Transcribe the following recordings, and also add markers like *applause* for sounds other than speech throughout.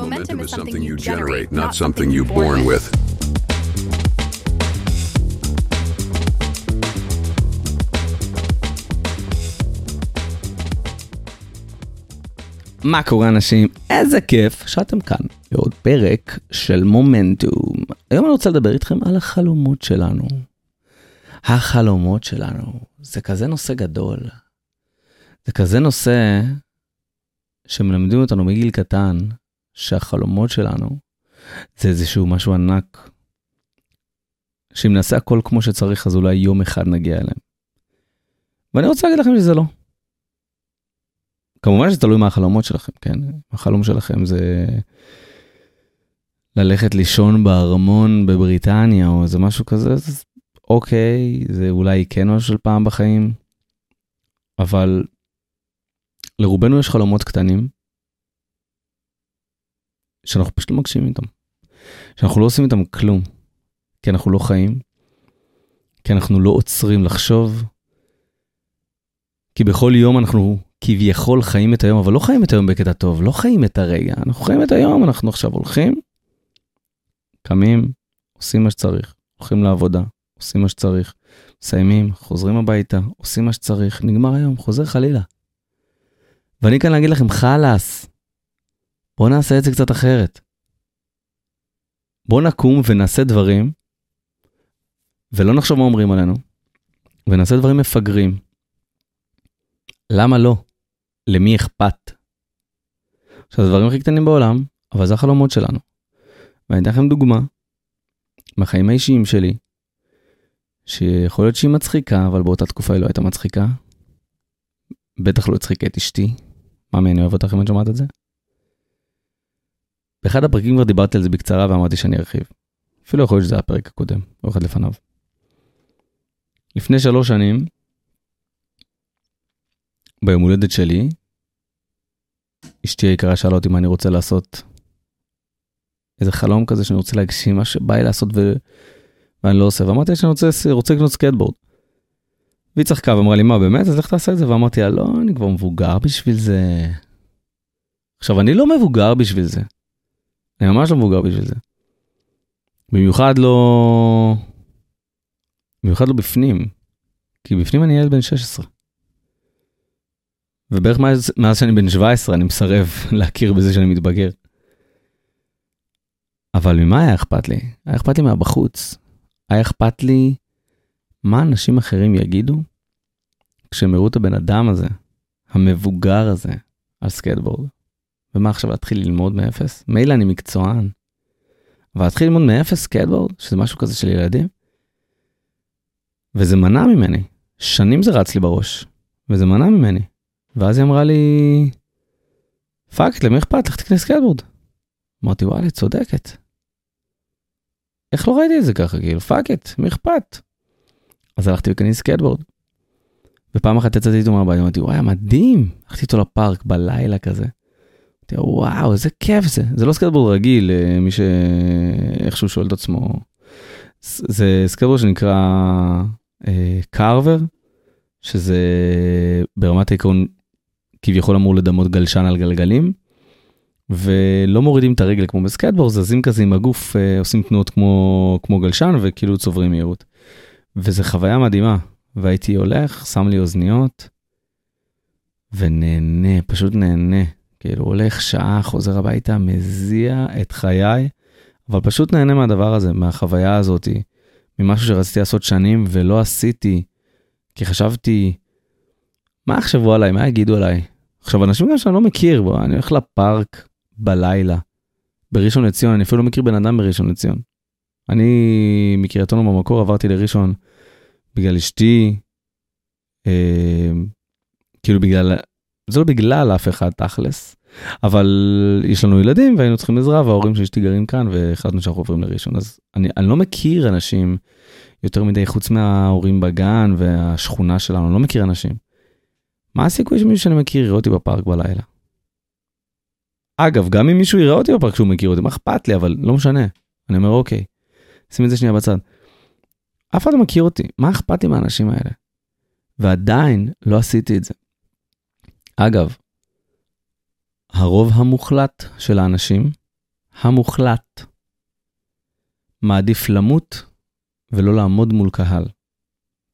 Momentum is something you generate, not something you're born with. מה קורה אנשים? איזה כיף שאתם כאן בעוד פרק של מומנטום. היום אני רוצה לדבר איתכם על החלומות שלנו. החלומות שלנו, זה כזה נושא גדול. זה כזה נושא שמלמדים אותנו מגיל קטן, שהחלומות שלנו זה איזשהו משהו ענק, שאם נעשה הכל כמו שצריך, אז אולי יום אחד נגיע אליהם. ואני רוצה להגיד לכם שזה לא. כמובן שזה תלוי מה החלומות שלכם, כן? החלום שלכם זה ללכת לישון בארמון בבריטניה או איזה משהו כזה, אז אוקיי, זה אולי כן משהו של פעם בחיים, אבל לרובנו יש חלומות קטנים, שאנחנו פשוט לא מגשימים איתם. שאנחנו לא עושים איתם כלום, כי אנחנו לא חיים, כי אנחנו לא עוצרים לחשוב, כי בכל יום אנחנו כביכול חיים את היום, אבל לא חיים את היום בקטע טוב, לא חיים את הרגע, אנחנו חיים את היום, אנחנו עכשיו הולכים, קמים, עושים מה שצריך, הולכים לעבודה, עושים מה שצריך, מסיימים, חוזרים הביתה, עושים מה שצריך, נגמר היום, חוזר חלילה. ואני כאן להגיד לכם, חלאס, בואו נעשה את זה קצת אחרת. בואו נקום ונעשה דברים, ולא נחשוב מה אומרים עלינו, ונעשה דברים מפגרים. למה לא? למי אכפת? עכשיו, הדברים הכי קטנים בעולם, אבל זה החלומות שלנו. ואני אתן לכם דוגמה מהחיים האישיים שלי, שיכול להיות שהיא מצחיקה, אבל באותה תקופה היא לא הייתה מצחיקה. בטח לא הצחיקה את אשתי. ממי, אני אוהב אותך אם את שומעת את זה. באחד הפרקים כבר דיברתי על זה בקצרה ואמרתי שאני ארחיב. אפילו יכול להיות שזה הפרק הקודם, או אחד לפניו. לפני שלוש שנים, ביום הולדת שלי, אשתי היקרה שאלה אותי מה אני רוצה לעשות. איזה חלום כזה שאני רוצה להגשים, מה שבא לי לעשות ו... ואני לא עושה. ואמרתי שאני רוצה, רוצה לקנות סקייטבורד. והיא צחקה ואמרה לי, מה באמת? אז איך תעשה את זה? ואמרתי לה, לא, אני כבר מבוגר בשביל זה. עכשיו, אני לא מבוגר בשביל זה. אני ממש לא מבוגר בשביל זה. במיוחד לא... במיוחד לא בפנים. כי בפנים אני ילד בן 16. ובערך מאז, מאז שאני בן 17 אני מסרב *laughs* להכיר בזה שאני מתבגר. אבל ממה היה אכפת לי? היה אכפת לי מהבחוץ. היה אכפת לי מה אנשים אחרים יגידו כשהם יראו את הבן אדם הזה, המבוגר הזה, על סקייטבורד. ומה עכשיו להתחיל ללמוד מאפס? מילא אני מקצוען, אבל להתחיל ללמוד מאפס סקייטבורד, שזה משהו כזה של ילדים? וזה מנע ממני. שנים זה רץ לי בראש, וזה מנע ממני. ואז היא אמרה לי, fuck, למי אכפת? לך תקנה סקייטבורד. אמרתי, וואלה, צודקת. איך לא ראיתי את זה ככה, כאילו, fuck it, מי אכפת? אז הלכתי וקניתי סקייטבורד. ופעם אחת יצאתי איתו מהבית, אמרתי, וואי, מדהים. הלכתי איתו לפארק בלילה כזה. אמרתי, וואו, איזה כיף זה. זה לא סקייטבורד רגיל, אה, מי שאיכשהו שואל את עצמו. זה סקייטבורד שנקרא Carver, uh, שזה ברמת העיקרון כביכול אמור לדמות גלשן על גלגלים. ולא מורידים את הרגל כמו בסקייטבורד, זזים כזה עם הגוף, אה, עושים תנועות כמו, כמו גלשן וכאילו צוברים מהירות. וזה חוויה מדהימה, והייתי הולך, שם לי אוזניות, ונהנה, פשוט נהנה. כאילו הולך שעה, חוזר הביתה, מזיע את חיי, אבל פשוט נהנה מהדבר הזה, מהחוויה הזאתי, ממשהו שרציתי לעשות שנים ולא עשיתי, כי חשבתי, מה יחשבו עליי, מה יגידו עליי? עכשיו, אנשים גם שאני לא מכיר, בוא, אני הולך לפארק בלילה, בראשון לציון, אני אפילו לא מכיר בן אדם בראשון לציון. אני מקריית אונו במקור עברתי לראשון בגלל אשתי, אה, כאילו בגלל, זה לא בגלל אף אחד תכלס, אבל יש לנו ילדים והיינו צריכים עזרה וההורים של אשתי גרים כאן והחלטנו שאנחנו עוברים לראשון, אז אני, אני לא מכיר אנשים יותר מדי חוץ מההורים בגן והשכונה שלנו, אני לא מכיר אנשים. מה הסיכוי שמישהו שאני מכיר יראה אותי בפארק בלילה? אגב, גם אם מישהו יראה אותי בפארק שהוא מכיר אותי, מה אכפת לי, אבל לא משנה. אני אומר, אוקיי, שים את זה שנייה בצד. אף אחד לא מכיר אותי, מה אכפת לי מהאנשים האלה? ועדיין לא עשיתי את זה. אגב, הרוב המוחלט של האנשים המוחלט מעדיף למות ולא לעמוד מול קהל,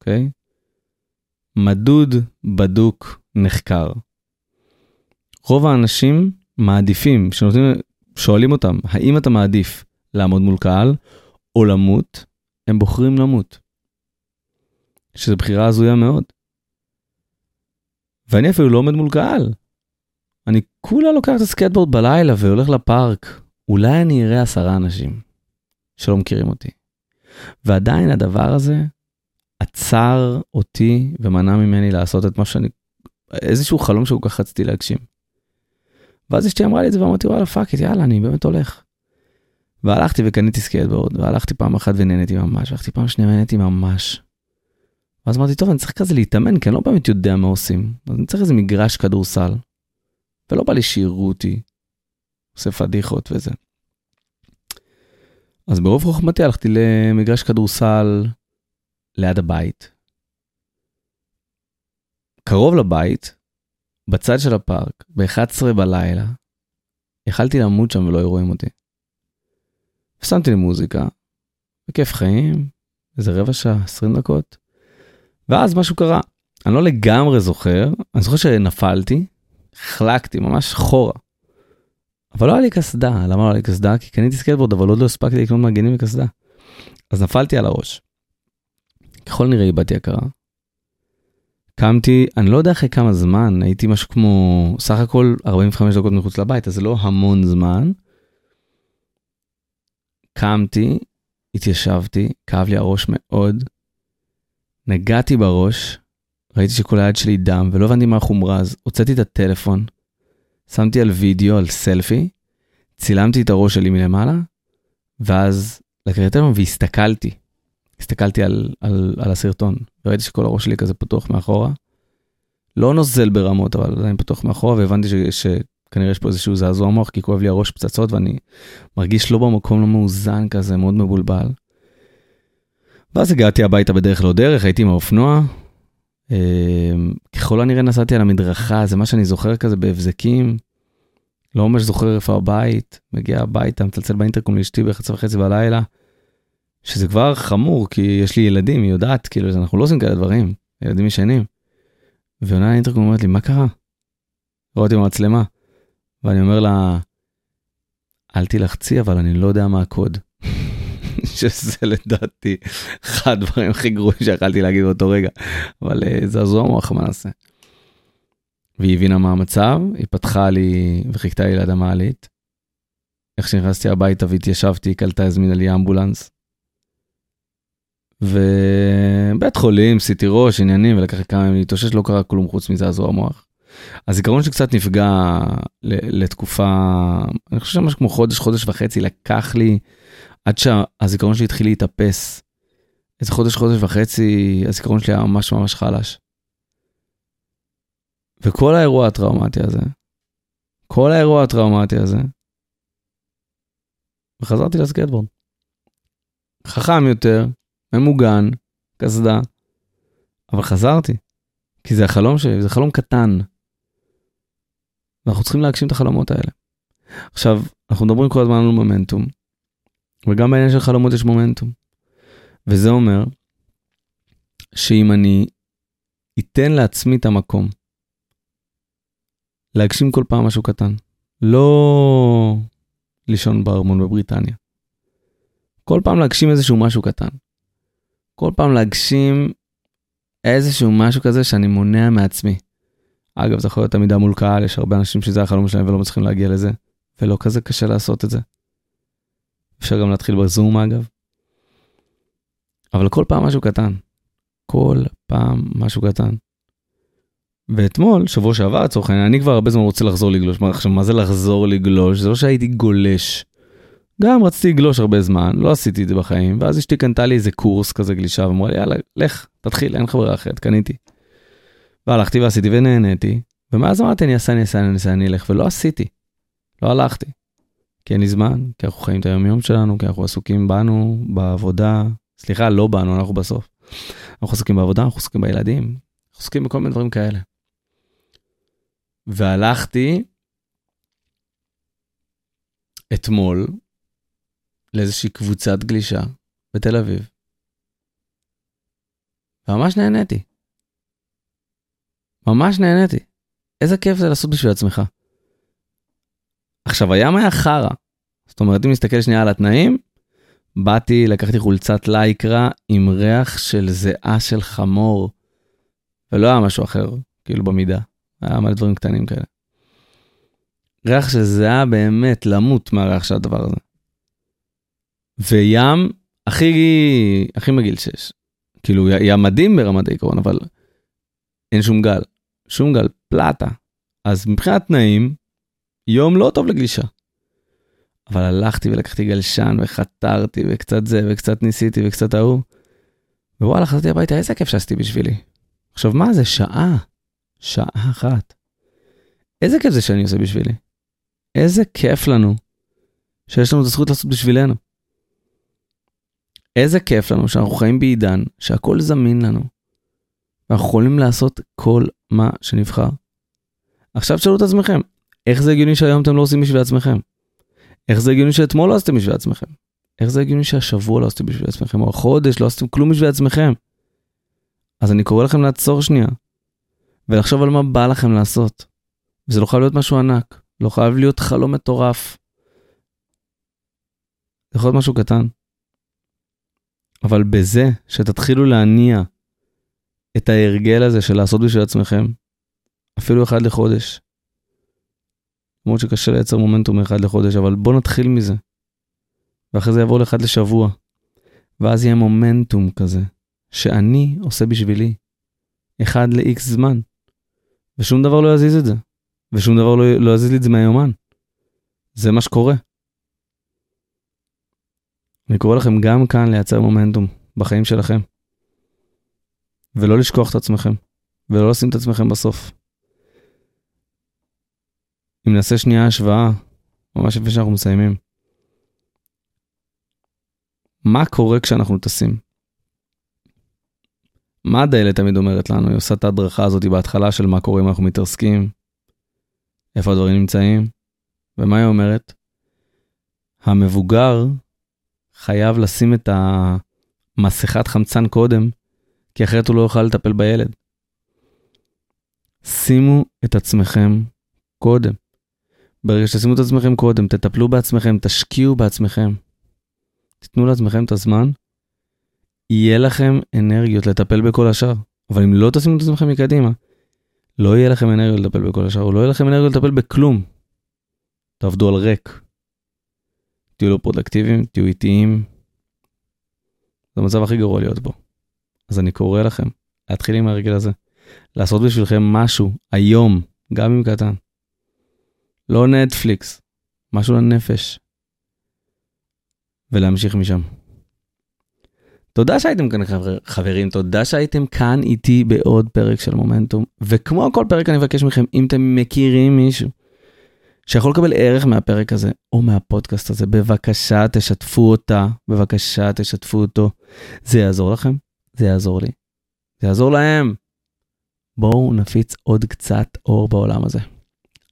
אוקיי? מדוד, בדוק, נחקר. רוב האנשים מעדיפים, שנותנים, שואלים אותם, האם אתה מעדיף לעמוד מול קהל או למות, הם בוחרים למות. שזו בחירה הזויה מאוד. ואני אפילו לא עומד מול קהל. אני כולה לוקח את הסקטבורד בלילה והולך לפארק. אולי אני אראה עשרה אנשים שלא מכירים אותי. ועדיין הדבר הזה עצר אותי ומנע ממני לעשות את מה שאני, איזשהו חלום שכל כך רציתי להגשים. ואז אשתי אמרה לי את זה ואמרתי וואלה fuck it יאללה אני באמת הולך. והלכתי וקניתי סקייטבורד והלכתי פעם אחת ונהניתי ממש והלכתי פעם שנייה ונהניתי ממש. ואז אמרתי טוב אני צריך כזה להתאמן כי אני לא באמת יודע מה עושים אז אני צריך איזה מגרש כדורסל. ולא בא לי שיראו אותי עושה פדיחות וזה. אז ברוב חוכמתי הלכתי למגרש כדורסל ליד הבית. קרוב לבית, בצד של הפארק, ב-11 בלילה, יכלתי למות שם ולא היו רואים אותי. ושמתי לי מוזיקה, בכיף חיים, איזה רבע שעה, 20 דקות, ואז משהו קרה. אני לא לגמרי זוכר, אני זוכר שנפלתי, החלקתי ממש אחורה. אבל לא היה לי קסדה, למה לא היה לי קסדה? כי קניתי סקייטבורד אבל עוד לא הספקתי לקנות מגנים וקסדה. אז נפלתי על הראש. ככל נראה איבדתי הכרה. קמתי, אני לא יודע אחרי כמה זמן, הייתי משהו כמו סך הכל 45 דקות מחוץ לבית, אז זה לא המון זמן. קמתי, התיישבתי, כאב לי הראש מאוד, נגעתי בראש, ראיתי שכל היד שלי דם ולא הבנתי מה החומרה, אז הוצאתי את הטלפון, שמתי על וידאו, על סלפי, צילמתי את הראש שלי מלמעלה, ואז לקחתי את הטלפון והסתכלתי. הסתכלתי על, על, על הסרטון, וראיתי שכל הראש שלי כזה פתוח מאחורה. לא נוזל ברמות, אבל עדיין פתוח מאחורה, והבנתי ש, שכנראה יש פה איזשהו זעזוע מוח, כי כואב לי הראש פצצות, ואני מרגיש לא במקום, לא מאוזן כזה, מאוד מבולבל. ואז הגעתי הביתה בדרך לא דרך, הייתי עם האופנוע, אמ, ככל הנראה נסעתי על המדרכה, זה מה שאני זוכר כזה בהבזקים. לא ממש זוכר איפה הבית, מגיע הביתה, מצלצל באינטרקום לאשתי ב-11 וחצי בלילה, שזה כבר חמור, כי יש לי ילדים, היא יודעת, כאילו, אנחנו לא עושים כאלה דברים, ילדים ישנים. ועונה לאינטרקום אומרת לי, מה קרה? רואה אותי במצלמה. ואני אומר לה, אל תלחצי, אבל אני לא יודע מה הקוד. *laughs* שזה לדעתי אחד הדברים הכי גרועים שיכלתי להגיד באותו רגע, אבל uh, זעזוע מוח מה נעשה. והיא הבינה מה המצב, היא פתחה לי וחיכתה לי ליד המעלית. איך שנכנסתי הביתה והתיישבתי, היא קלטה, הזמינה לי אמבולנס. ובית חולים, סיטי ראש, עניינים, ולקח לי כמה ימים להתאושש, לא קרה כלום חוץ מזעזוע מוח. הזיכרון שלי קצת נפגע לתקופה, אני חושב שמשהו כמו חודש, חודש וחצי, לקח לי עד שהזיכרון שלי התחיל להתאפס. איזה חודש, חודש וחצי, הזיכרון שלי היה ממש ממש חלש. וכל האירוע הטראומטי הזה, כל האירוע הטראומטי הזה, וחזרתי לסקטבורד. חכם יותר, ממוגן, קסדה, אבל חזרתי, כי זה החלום שלי, זה חלום קטן. ואנחנו צריכים להגשים את החלומות האלה. עכשיו, אנחנו מדברים כל הזמן על מומנטום, וגם בעניין של חלומות יש מומנטום. וזה אומר שאם אני אתן לעצמי את המקום להגשים כל פעם משהו קטן, לא לישון בארמון בבריטניה. כל פעם להגשים איזשהו משהו קטן. כל פעם להגשים איזשהו משהו כזה שאני מונע מעצמי. אגב, זה יכול להיות עמידה מול קהל, יש הרבה אנשים שזה החלום שלהם ולא מצליחים להגיע לזה, ולא כזה קשה לעשות את זה. אפשר גם להתחיל בזום אגב. אבל כל פעם משהו קטן. כל פעם משהו קטן. ואתמול, שבוע שעבר לצורך העניין, אני כבר הרבה זמן רוצה לחזור לגלוש. מה, עכשיו, מה זה לחזור לגלוש? זה לא שהייתי גולש. גם רציתי לגלוש הרבה זמן, לא עשיתי את זה בחיים, ואז אשתי קנתה לי איזה קורס כזה גלישה, ואמרה לי, יאללה, לך, תתחיל, אין לך ברירה אחרת, קניתי. והלכתי ועשיתי ונהניתי, ומאז אמרתי, אני אעשה, אני אעשה, אני אעשה, אני אלך, ולא עשיתי. לא הלכתי. כי אין לי זמן, כי אנחנו חיים את היום-יום שלנו, כי אנחנו עסוקים בנו, בעבודה. סליחה, לא בנו, אנחנו בסוף. אנחנו עסוקים בעבודה, אנחנו עסוקים בילדים, אנחנו עסוקים בכל מיני דברים כאלה. והלכתי אתמול לאיזושהי קבוצת גלישה בתל אביב. ממש נהניתי. ממש נהניתי. איזה כיף זה לעשות בשביל עצמך. עכשיו, הים היה חרא. זאת אומרת, אם נסתכל שנייה על התנאים, באתי, לקחתי חולצת לייקרה עם ריח של זיעה של חמור, ולא היה משהו אחר, כאילו במידה. היה מלא דברים קטנים כאלה. ריח של זיעה באמת, למות מהריח של הדבר הזה. וים הכי, הכי מגעיל שיש. כאילו, ים מדהים ברמת העיקרון, אבל אין שום גל. שום גל, פלטה. אז מבחינת תנאים, יום לא טוב לגלישה. אבל הלכתי ולקחתי גלשן וחתרתי וקצת זה וקצת ניסיתי וקצת ההוא. ווואלה, חזרתי הביתה, איזה כיף שעשיתי בשבילי. עכשיו, מה זה? שעה. שעה אחת. איזה כיף זה שאני עושה בשבילי. איזה כיף לנו שיש לנו את הזכות לעשות בשבילנו. איזה כיף לנו שאנחנו חיים בעידן שהכל זמין לנו. ואנחנו יכולים לעשות כל מה שנבחר. עכשיו תשאלו את עצמכם, איך זה הגיוני שהיום אתם לא עושים בשביל עצמכם? איך זה הגיוני שאתמול לא עשיתם בשביל עצמכם? איך זה הגיוני שהשבוע לא עשיתם בשביל עצמכם, או החודש לא עשיתם כלום בשביל עצמכם? אז אני קורא לכם לעצור שנייה, ולחשוב על מה בא לכם לעשות. וזה לא חייב להיות משהו ענק, לא חייב להיות חלום מטורף. זה יכול להיות משהו קטן. אבל בזה שתתחילו להניע את ההרגל הזה של לעשות בשביל עצמכם, אפילו אחד לחודש. למרות שקשה לייצר מומנטום מאחד לחודש, אבל בוא נתחיל מזה. ואחרי זה יעבור לאחד לשבוע. ואז יהיה מומנטום כזה, שאני עושה בשבילי. אחד ל-X זמן. ושום דבר לא יזיז את זה. ושום דבר לא, לא יזיז לי את זה מהיומן. זה מה שקורה. אני קורא לכם גם כאן לייצר מומנטום בחיים שלכם. ולא לשכוח את עצמכם, ולא לשים את עצמכם בסוף. אם נעשה שנייה השוואה, ממש לפני שאנחנו מסיימים. מה קורה כשאנחנו טסים? מה הדיילת תמיד אומרת לנו? היא עושה את ההדרכה הזאת בהתחלה של מה קורה אם אנחנו מתרסקים, איפה הדברים נמצאים, ומה היא אומרת? המבוגר חייב לשים את המסכת חמצן קודם, כי אחרת הוא לא יוכל לטפל בילד. שימו את עצמכם קודם. ברגע שתשימו את עצמכם קודם, תטפלו בעצמכם, תשקיעו בעצמכם. תיתנו לעצמכם את הזמן, יהיה לכם אנרגיות לטפל בכל השאר. אבל אם לא תשימו את עצמכם מקדימה, לא יהיה לכם אנרגיות לטפל בכל השאר, או לא יהיה לכם אנרגיות לטפל בכלום. תעבדו על ריק. תהיו לא פרודקטיביים, תהיו איטיים. זה המצב הכי גרוע להיות בו. אז אני קורא לכם להתחיל עם הרגל הזה. לעשות בשבילכם משהו היום, גם אם קטן. לא נטפליקס, משהו לנפש. ולהמשיך משם. תודה שהייתם כאן חבר, חברים, תודה שהייתם כאן איתי בעוד פרק של מומנטום. וכמו כל פרק אני מבקש מכם, אם אתם מכירים מישהו שיכול לקבל ערך מהפרק הזה או מהפודקאסט הזה, בבקשה תשתפו אותה, בבקשה תשתפו אותו. זה יעזור לכם, זה יעזור לי, זה יעזור להם. בואו נפיץ עוד קצת אור בעולם הזה.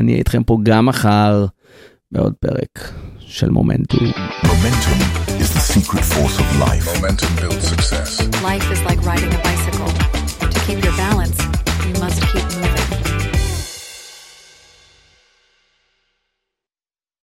אני אהיה איתכם פה גם מחר בעוד פרק של מומנטום. Momentum is the secret force of life. Momentum builds success. Life is like riding a bicycle. To keep your balance, you must keep moving.